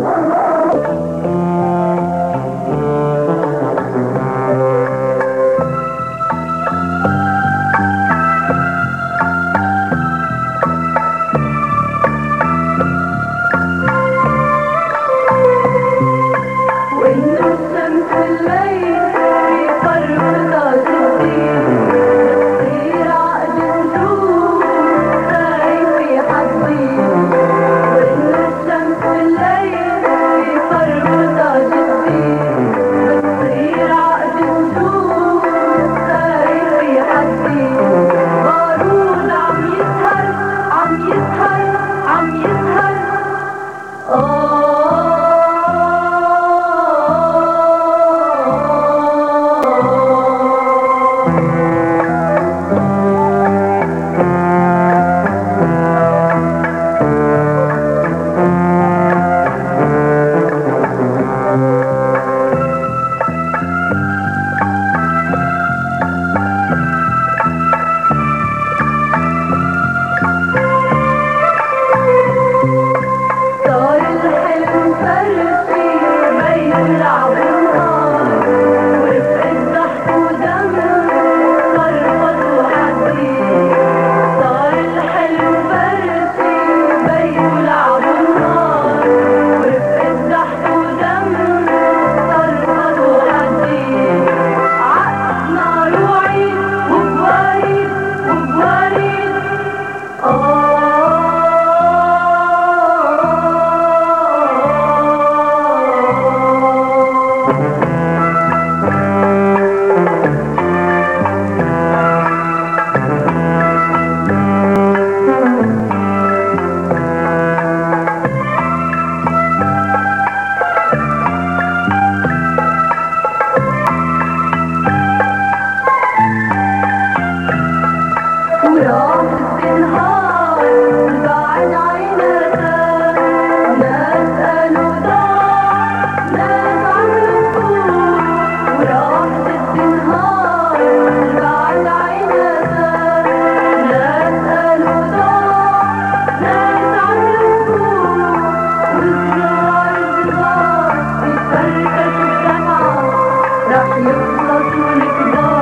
Thank Yoklar söyle gıda